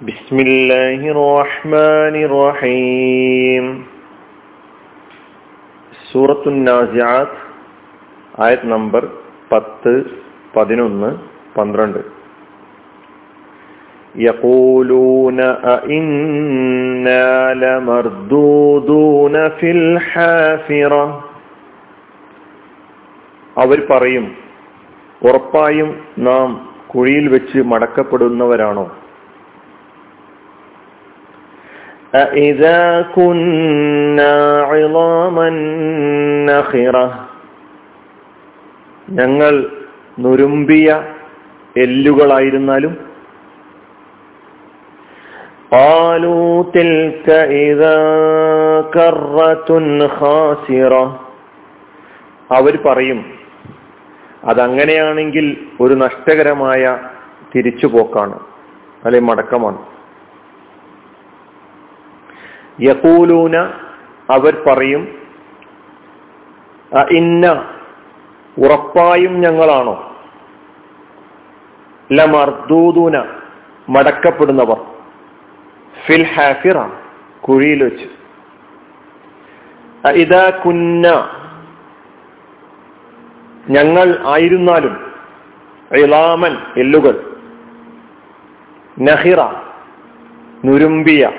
بسم الله الرحمن الرحيم سورة النازعات ആയത് നമ്പർ പത്ത് പതിനൊന്ന് പന്ത്രണ്ട് يقولون أئنا لمردودون في الحافرة അവർ പറയും ഉറപ്പായും നാം കുഴിയിൽ വെച്ച് മടക്കപ്പെടുന്നവരാണോ أإذا كنا عظاما نخرة ഞങ്ങൾ നുരുമ്പിയ എല്ലുകളായിരുന്നാലും قالوا تلك إذا كرة خاسرة അവർ പറയും അതങ്ങനെയാണെങ്കിൽ ഒരു നഷ്ടകരമായ തിരിച്ചുപോക്കാണ് അല്ലെ മടക്കമാണ് യകൂലൂന അവർ പറയും ഇന്ന ഉറപ്പായും ഞങ്ങളാണോ? ലമർദൂദൂന മടക്കപ്പെടുന്നവർ. ഫിൽ ഹാഫിറ കുഴിയിൽ വെച്ച്. ഇതാ കുന്ന ഞങ്ങൾ ആയിരുന്നാലും ഇളാമൻ എല്ലുകൾ. നഹിറ നുരുമ്പിയ.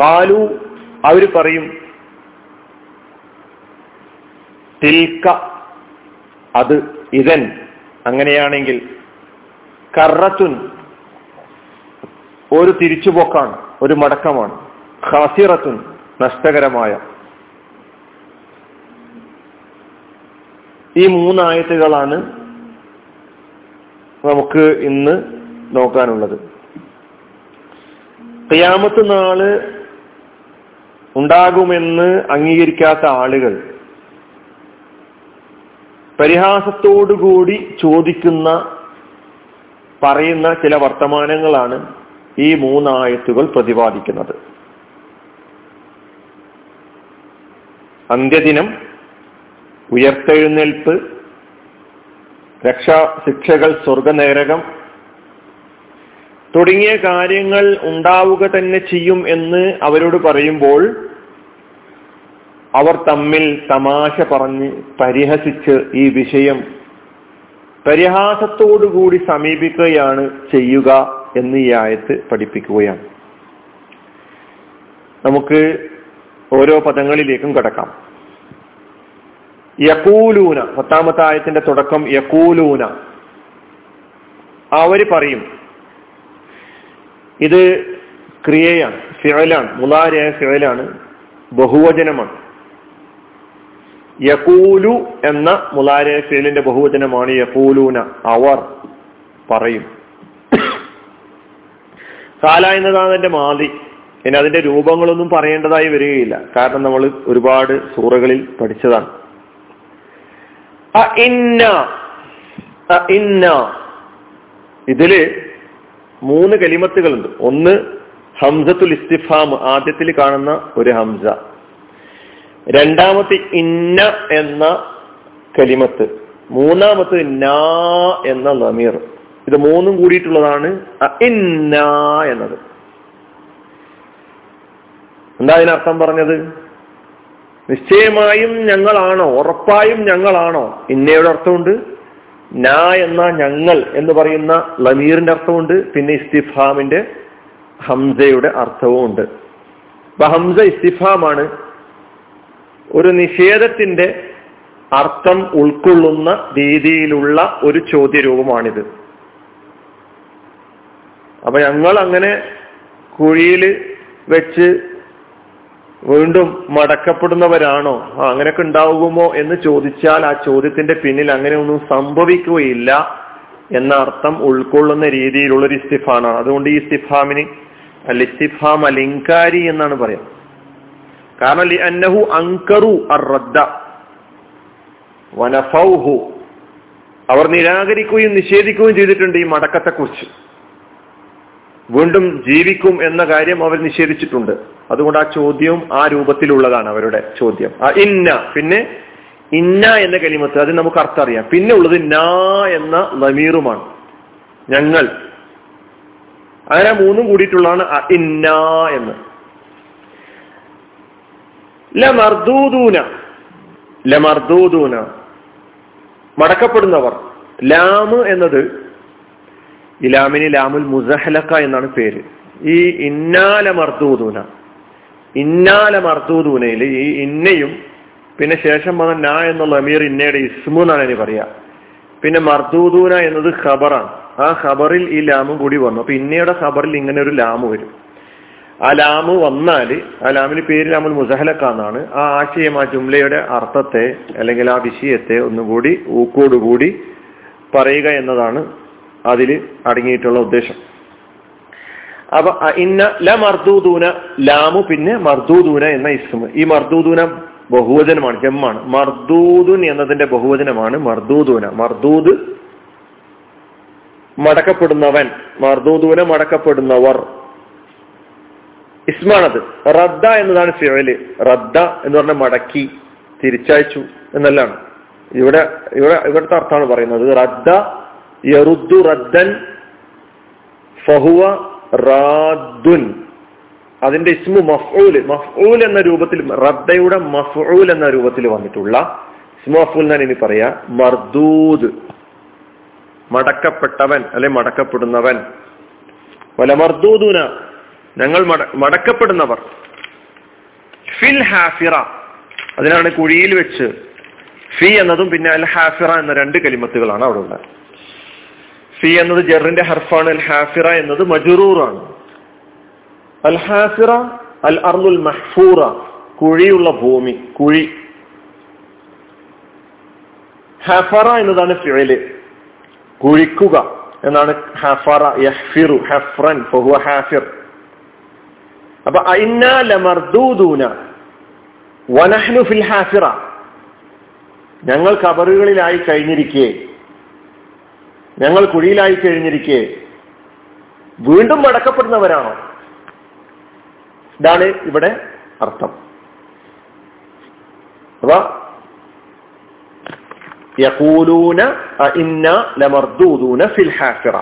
കാലു അവർ പറയും തിൽക്ക അത് ഇതൻ അങ്ങനെയാണെങ്കിൽ കറത്തുൻ ഒരു തിരിച്ചുപോക്കാണ് ഒരു മടക്കമാണ്. ഖാസിറത്തുൻ നഷ്ടകരമായ. ഈ മൂന്നായത്തുകളാണ് നമുക്ക് ഇന്ന് നോക്കാനുള്ളത്. ക്യാമത്ത് നാൾ ഉണ്ടാകുമെന്ന് അംഗീകരിക്കാത്ത ആളുകൾ പരിഹാസത്തോടുകൂടി ചോദിക്കുന്ന പറയുന്ന ചില വർത്തമാനങ്ങളാണ് ഈ മൂന്നായത്തുകൾ പ്രതിപാദിക്കുന്നത്. അന്ത്യദിനം ഉയർത്തെഴുന്നേൽപ്പ് രക്ഷാ ശിക്ഷകൾ സ്വർഗനരകം തുടങ്ങിയ കാര്യങ്ങൾ ഉണ്ടാവുക തന്നെ ചെയ്യും എന്ന് അവരോട് പറയുമ്പോൾ അവർ തമ്മിൽ തമാശ പറഞ്ഞ് പരിഹസിച്ച് ഈ വിഷയം പരിഹാസത്തോടുകൂടി സമീപിക്കുകയാണ് ചെയ്യുക എന്ന് ഈ ആയത്ത് പഠിപ്പിക്കുകയാണ്. നമുക്ക് ഓരോ പദങ്ങളിലേക്കും കടക്കാം. യക്കൂലൂന പത്താമത്തെ ആയത്തിന്റെ തുടക്കം യക്കൂലൂന അവർ പറയും ഇത് ക്രിയയാണ് ഫിഴലാണ് മുലാരിയായ ഫിഴലാണ് ബഹുവചനമാണ്. യകൂലു എന്ന മുലാരിയ ഫിഴലിന്റെ ബഹുവചനമാണ് യകൂലൂന അവർ പറയും. കാല എന്നതാണ് എന്റെ മാതി. ഇനി അതിന്റെ രൂപങ്ങളൊന്നും പറയേണ്ടതായി വരികയില്ല. കാരണം നമ്മൾ ഒരുപാട് സൂറകളിൽ പഠിച്ചതാണ്. ഇതിൽ മൂന്ന് കലിമത്തുകളുണ്ട്. ഒന്ന് ഹംസത്തുൽ ഇസ്തിഫാം ആദ്യത്തിൽ കാണുന്ന ഒരു ഹംസ. രണ്ടാമത്തെ ഇന്ന എന്ന കലിമത്ത്. മൂന്നാമത്തെ നാ എന്ന നമീർ ഇത് മൂന്നും കൂടിയിട്ടുള്ളതാണ് ഇന്ന എന്നത്. എന്താ അതിനർത്ഥം പറഞ്ഞത്? നിശ്ചയമായും ഞങ്ങളാണോ ഉറപ്പായും ഞങ്ങളാണോ? ഇന്നയുടെ അർത്ഥമുണ്ട്? നാ എന്ന ഞങ്ങൾ എന്ന് പറയുന്ന ലമീറിന്റെ അർത്ഥമുണ്ട് പിന്നെ ഇസ്തിഫാമിന്റെ ഹംസയുടെ അർത്ഥവും ഉണ്ട്. അപ്പൊ ഹംസ ഇസ്തിഫാമാണ്. ഒരു നിഷേധത്തിന്റെ അർത്ഥം ഉൾക്കൊള്ളുന്ന രീതിയിലുള്ള ഒരു ചോദ്യരൂപമാണിത്. അപ്പൊ ഞങ്ങൾ അങ്ങനെ കുഴിയിൽ വെച്ച് വീണ്ടും മടക്കപ്പെടുന്നവരാണോ? അങ്ങനെയൊക്കെ ഉണ്ടാകുമോ എന്ന് ചോദിച്ചാൽ ആ ചോദ്യത്തിന്റെ പിന്നിൽ അങ്ങനെ ഒന്നും സംഭവിക്കുകയില്ല എന്ന അർത്ഥം ഉൾക്കൊള്ളുന്ന രീതിയിലുള്ള ഒരു ഇസ്തിഫാണ്. അതുകൊണ്ട് ഈ ഇസ്തിഫാമിന് അല്ല ഇസ്തിഫാം അലിങ്കാരി എന്നാണ് പറയാം. കാരണം അന്നഹു അങ്കറു അറദ്ദ വനഫൗഹു. അവർ നിരാകരിക്കുകയും നിഷേധിക്കുകയും ചെയ്തിട്ടുണ്ട് ഈ മടക്കത്തെ കുറിച്ച് വീണ്ടും ജീവിക്കും എന്ന കാര്യം അവർ നിഷേധിച്ചിട്ടുണ്ട്. അതുകൊണ്ട് ആ ചോദ്യവും ആ രൂപത്തിലുള്ളതാണ് അവരുടെ ചോദ്യം. ഇന്ന പിന്നെ ഇന്ന എന്ന കലിമത്ത് അത് നമുക്ക് അർത്ഥം അറിയാം. പിന്നെ ഉള്ളത് നാ എന്ന നമീറുമാണ് ഞങ്ങൾ. അങ്ങനെ മൂന്നും കൂടിയിട്ടുള്ളതാണ് ഇന്ന എന്ന്. ലമർദൂദൂന. ലമർദൂദൂന. മടക്കപ്പെടുന്നവർ. ലാമ് എന്നത് ഇലാമിന് ലാമുൽ മുസഹലക്ക എന്നാണ് പേര്. ഈ ഇന്നാല മർദൂദൂന. ഇന്നാല മർദൂദൂനയിൽ ഈ ഇന്നയും പിന്നെ ശേഷം വന്ന ന എന്നുള്ള അമീർ ഇന്നയുടെ ഇസ്മു എന്നാണ് എനിക്ക് പറയാ. പിന്നെ മർദൂദൂന എന്നത് ഖബറാണ്. ആ ഖബറിൽ ഈ ലാമും കൂടി വന്നു. അപ്പൊ ഇന്നയുടെ ഖബറിൽ ഇങ്ങനെ ഒരു ലാമ് വരും. ആ ലാമ് വന്നാൽ ആ ലാമിന് പേര് ലാമുൽ മുസഹലക്ക എന്നാണ്. ആ ആശയം ആ ജുംലയുടെ അർത്ഥത്തെ അല്ലെങ്കിൽ ആ വിഷയത്തെ ഒന്നുകൂടി ഊക്കോടുകൂടി പറയുക എന്നതാണ് അതിൽ അടങ്ങിയിട്ടുള്ള ഉദ്ദേശം. അപ്പൊ ഇന്ന ല മർദൂദൂന ലാമു പിന്നെ മർദൂദൂന എന്ന ഇസ്മ. ഈ മർദൂദൂന ബഹുവചനമാണ് ജമ്മാണ്. മർദൂദുൻ എന്നതിന്റെ ബഹുവചനമാണ് മർദൂദൂന. മർദൂദ് മടക്കപ്പെടുന്നവൻ മർദൂദൂന മടക്കപ്പെടുന്നവർ. ഇസ്മാണത്. റദ്ദ എന്നതാണ് ഫിഴൽ റദ്ദ എന്ന് പറഞ്ഞ മടക്കി തിരിച്ചയച്ചു എന്നല്ലാണ്. ഇവിടെ ഇവിടെ ഇവിടുത്തെ അർത്ഥമാണ് പറയുന്നത്. റദ്ദ യറുദ്ദു റദ്ദൻ ഫഹുവ റാദുൻ അതിന്റെ ഇസ്മു മഫ്ഊൽ മഫ്ഊൽ എന്ന രൂപത്തിൽ റദ്ദയുടെ മഫ്ഊൽ എന്ന രൂപത്തിൽ വന്നിട്ടുള്ള ഇസ്മു മഫ്ഊൽ എന്നാണ് ഇനി പറയാ മർദൂദ് മടക്കപ്പെട്ടവൻ അല്ലെ മടക്കപ്പെടുന്നവൻ. വല മർദൂദുന ഞങ്ങൾ മടക്കപ്പെടുന്നവർ. ഫിൽ ഹാഫിറ അതിനാണ് കുഴിയിൽ വെച്ച് ഫി എന്നതും പിന്നെ അൽ ഹാഫിറ എന്ന രണ്ട് കലിമത്തുകളാണ് അവിടെ ഉള്ളത്. ഫി എന്നത് ജെറിന്റെ ഹർഫാണ് അൽ ഹാഫിറ എന്നത് മജുറൂറാണ്. അൽ ഹാഫിറ അൽ അർദുൽ മഹ്ഫൂറ കുഴിയുള്ള ഭൂമി കുഴി. ഹഫറ എന്നതാണ് ഫിഴൽ കുഴിക്കുക എന്നാണ് ഹഫറ യഹ്ഫിറു ഹഫ്രൻ ഫഹുവ ഹാഫിർ. അപ്പൊ ഐന ലമർദൂദൂന വനഹ്നു ഫിൽ ഹാഫിറ. ഞങ്ങൾ കബറുകളിലായി കഴിഞ്ഞിരിക്കെ ഞങ്ങൾ കുഴിയിലായി കഴിഞ്ഞിരിക്കെ. വീണ്ടും മടക്കപ്പെടുന്നവരാണോ? ഇതാണ് ഇവിടെ അർത്ഥം. അപ്പൊ ഇന്ന ഫിൽ ഹാഫിറ.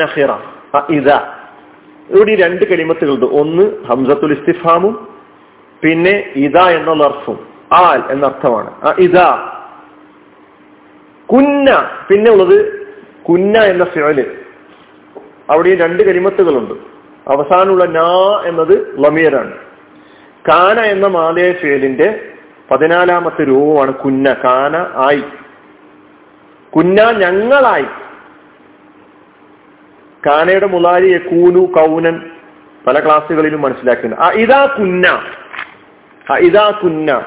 നഖിറ ഇവിടെ രണ്ട് കലിമത്തുകളുണ്ട് ഒന്ന് ഹംസത്തുൽ ഇസ്തിഫാമും പിന്നെ ഇതാ എന്ന ലർഫും ആൽ എന്നർത്ഥമാണ്. ഇതാ കുന്ന പിന്നെ ഉള്ളത് കുന്ന എന്ന ഫിഴൽ അവിടെ രണ്ട് കരിമത്തുകളുണ്ട്. അവസാനമുള്ള നാ എന്നത് ലമീറാണ്. കാന എന്ന മാലയ ഫിയലിന്റെ പതിനാലാമത്തെ രൂപമാണ് കുന്ന. കാന ആയി. കുന്ന ഞങ്ങളായി. കാനയുടെ മുലാരിയെ കൂനു കൗനൻ പല ക്ലാസ്സുകളിലും മനസ്സിലാക്കുന്നുണ്ട് ആ ഇതാ കുന്ന. ഇതാ കുന്ന.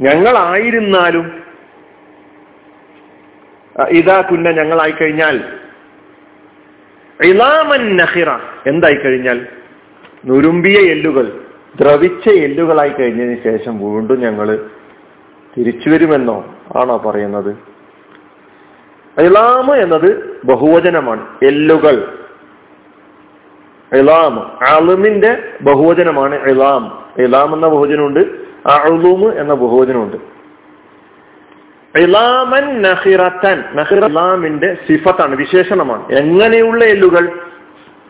ഞങ്ങളായിരുന്നാലും ഇതാ കുന്ന ഞങ്ങളായി കഴിഞ്ഞാൽ ഇലാമൻ നഹിറ എന്തായി കഴിഞ്ഞാൽ നുരുമ്പിയ എല്ലുകൾ ദ്രവിച്ച എല്ലുകളായി കഴിഞ്ഞതിന് ശേഷം വീണ്ടും ഞങ്ങൾ തിരിച്ചു വരുമെന്നോ ആണോ പറയുന്നത്? ഇലാമ് എന്നത് ബഹുവചനമാണ്. എല്ലുകൾ. ഇളാം അളുമിന്റെ ബഹുവചനമാണ് ഇലാം ഇലാം എന്ന ബഹുവചനമുണ്ട്. അളുമ് എന്ന ബഹുവചനമുണ്ട്. ഇലാമൻ നഹിറത്തൻ. സിഫത്താണ് വിശേഷണമാണ്. എങ്ങനെയുള്ള എല്ലുകൾ?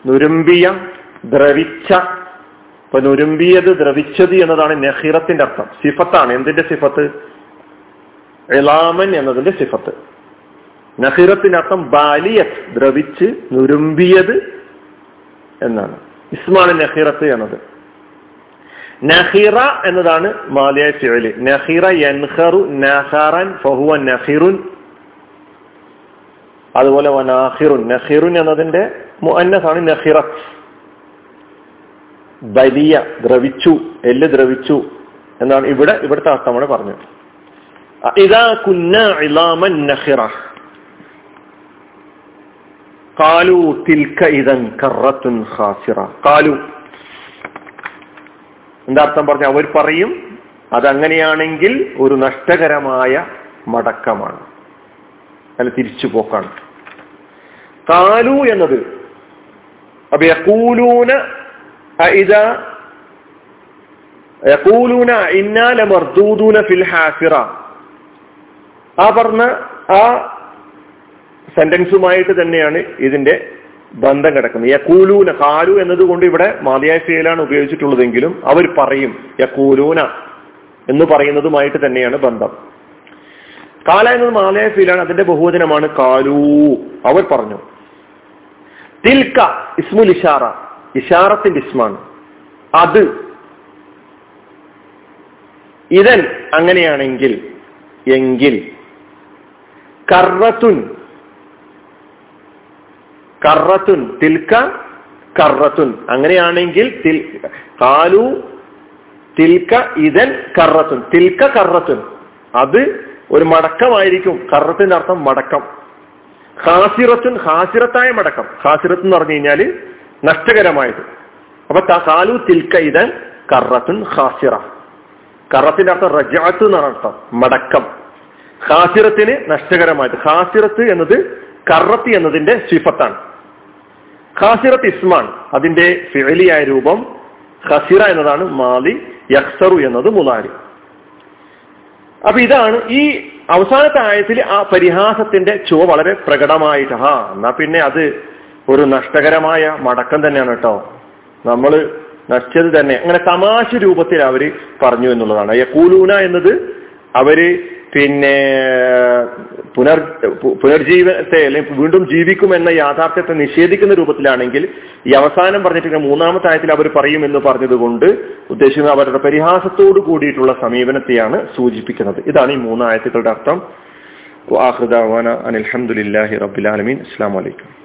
നുരുമ്പിയ ദ്രവിച്ച. ഇപ്പൊ നുരുമ്പിയത് ദ്രവിച്ചത് എന്നതാണ് നഹിറത്തിന്റെ അർത്ഥം. സിഫത്താണ്. എന്തിന്റെ സിഫത്ത്? ഇലാമൻ എന്നതിന്റെ സിഫത്ത്. നഹിറത്തിന്റെ അർത്ഥം ബാലിയത് ദ്രവിച്ച് നുരുമ്പിയത് എന്നാണ്. ഇസ്മാണ് നഹിറത്ത് എന്നത്. നഹിറ എന്നതാണ് മാലിയ ഫിഴൽ നഹിറ യൻഹറു നഹറൻ ഫഹുവ നഹിറുൻ. അതുപോലെ വനാഹിറുൻ നഹിറുൻ. എന്നതിന്റെ മുഅന്നസാണ് നഹിറ. ബലിയ ദ്രവിച്ചു എല്ല് ദ്രവിച്ചു എന്നാണ് ഇവിടെ ഇവിടുത്തെ അർത്ഥമാണ് പറഞ്ഞത്. ഇതാ കുന്ന ഇലാമൻ നഹിറ. കാലു തിൽക്ക ഇതൻ കറത്തുൻ ഹാസിറ കാലു എന്താ അർത്ഥം പറഞ്ഞ അവർ പറയും അതങ്ങനെയാണെങ്കിൽ ഒരു നഷ്ടകരമായ മടക്കമാണ്. അല്ല തിരിച്ചു പോക്കാണ്. കാലു എന്നത് യക്കൂലൂന ഇത ഫിൽ ഹാഫിറ ആ പറഞ്ഞ ആ സെന്റൻസുമായിട്ട് തന്നെയാണ് ഇതിന്റെ ബന്ധം കിടക്കുന്നത് യക്കൂലൂന കാലു എന്നതുകൊണ്ട് ഇവിടെ മാതിയായ ഫിയലാണ് ഉപയോഗിച്ചിട്ടുള്ളതെങ്കിലും അവർ പറയും യക്കൂലൂന എന്ന് പറയുന്നതുമായിട്ട് തന്നെയാണ് ബന്ധം. കാല എന്നത് മാലയ ഫീലാണ് അതിന്റെ ബഹുവചനമാണ് കാലൂ അവർ പറഞ്ഞു തിൽക്ക ഇസ്മുൽ ഇഷാറ. ഇഷാറത്തിന്റെ ഇസ്മാണ്. അത് ഇതൻ അങ്ങനെയാണെങ്കിൽ എങ്കിൽ കറത്തുൻ കറത്തുൻ തിൽക്ക കറത്തുൻ. അങ്ങനെയാണെങ്കിൽ തിൽ കാലു തിൽക്ക ഇതൻ കറത്തുൻ. തിൽക്ക കറത്തുൻ. അത് ഒരു മടക്കമായിരിക്കും. കറത്തിന്റെ അർത്ഥം മടക്കം. ഹാസിറത്തുൻ ഹാസിറത്തായ മടക്കം. ഹാസിറത്ത് എന്ന് പറഞ്ഞു കഴിഞ്ഞാൽ നഷ്ടകരമായത്. അപ്പൊ കാലു തിൽക്ക ഇതൻ കറത്തുൻ ഹാസിറ കറത്തിന്റെ അർത്ഥം റജാത്ത് എന്നാണ് അർത്ഥം. മടക്കം. ഹാസിറത്തിന് നഷ്ടകരമായത്. ഹാസിറത്ത് എന്നത് കറത്തി എന്നതിന്റെ സിഫത്താണ്. ഖാസിറത്ത് ഇസ്മാൻ അതിന്റെ ഫിഴലിയായ രൂപം ഖസിറ എന്നതാണ് മാലി യക്സറു എന്നത് മുലാരി. അപ്പൊ ഇതാണ് ഈ അവസാനത്തെ ആയത്തിൽ ആ പരിഹാസത്തിന്റെ ചുവ വളരെ പ്രകടമായിട്ട് ഹാ എന്നാ പിന്നെ അത് ഒരു നഷ്ടകരമായ മടക്കം തന്നെയാണ് കേട്ടോ. നമ്മൾ നശിച്ചത് തന്നെ. അങ്ങനെ തമാശ രൂപത്തിൽ അവർ പറഞ്ഞു എന്നുള്ളതാണ്. യക്കൂലൂന എന്നത് അവർ പിന്നെ പുനർ പുനർജീവത്തെ അല്ലെങ്കിൽ വീണ്ടും ജീവിക്കും എന്ന യാഥാർത്ഥ്യത്തെ നിഷേധിക്കുന്ന രൂപത്തിലാണെങ്കിൽ ഈ അവസാനം പറഞ്ഞിട്ട് മൂന്നാമത്തെ ആയത്തിൽ അവർ പറയുമെന്ന് പറഞ്ഞതുകൊണ്ട് ഉദ്ദേശിക്കുന്നത് അവരുടെ പരിഹാസത്തോട് കൂടിയിട്ടുള്ള സമീപനത്തെയാണ് സൂചിപ്പിക്കുന്നത്. ഇതാണ് ഈ മൂന്ന് ആയത്തുകളുടെ അർത്ഥം അനിൽഹമുല്ലാഹി റബുലാലമീൻ അസ്സാം വലൈക്കും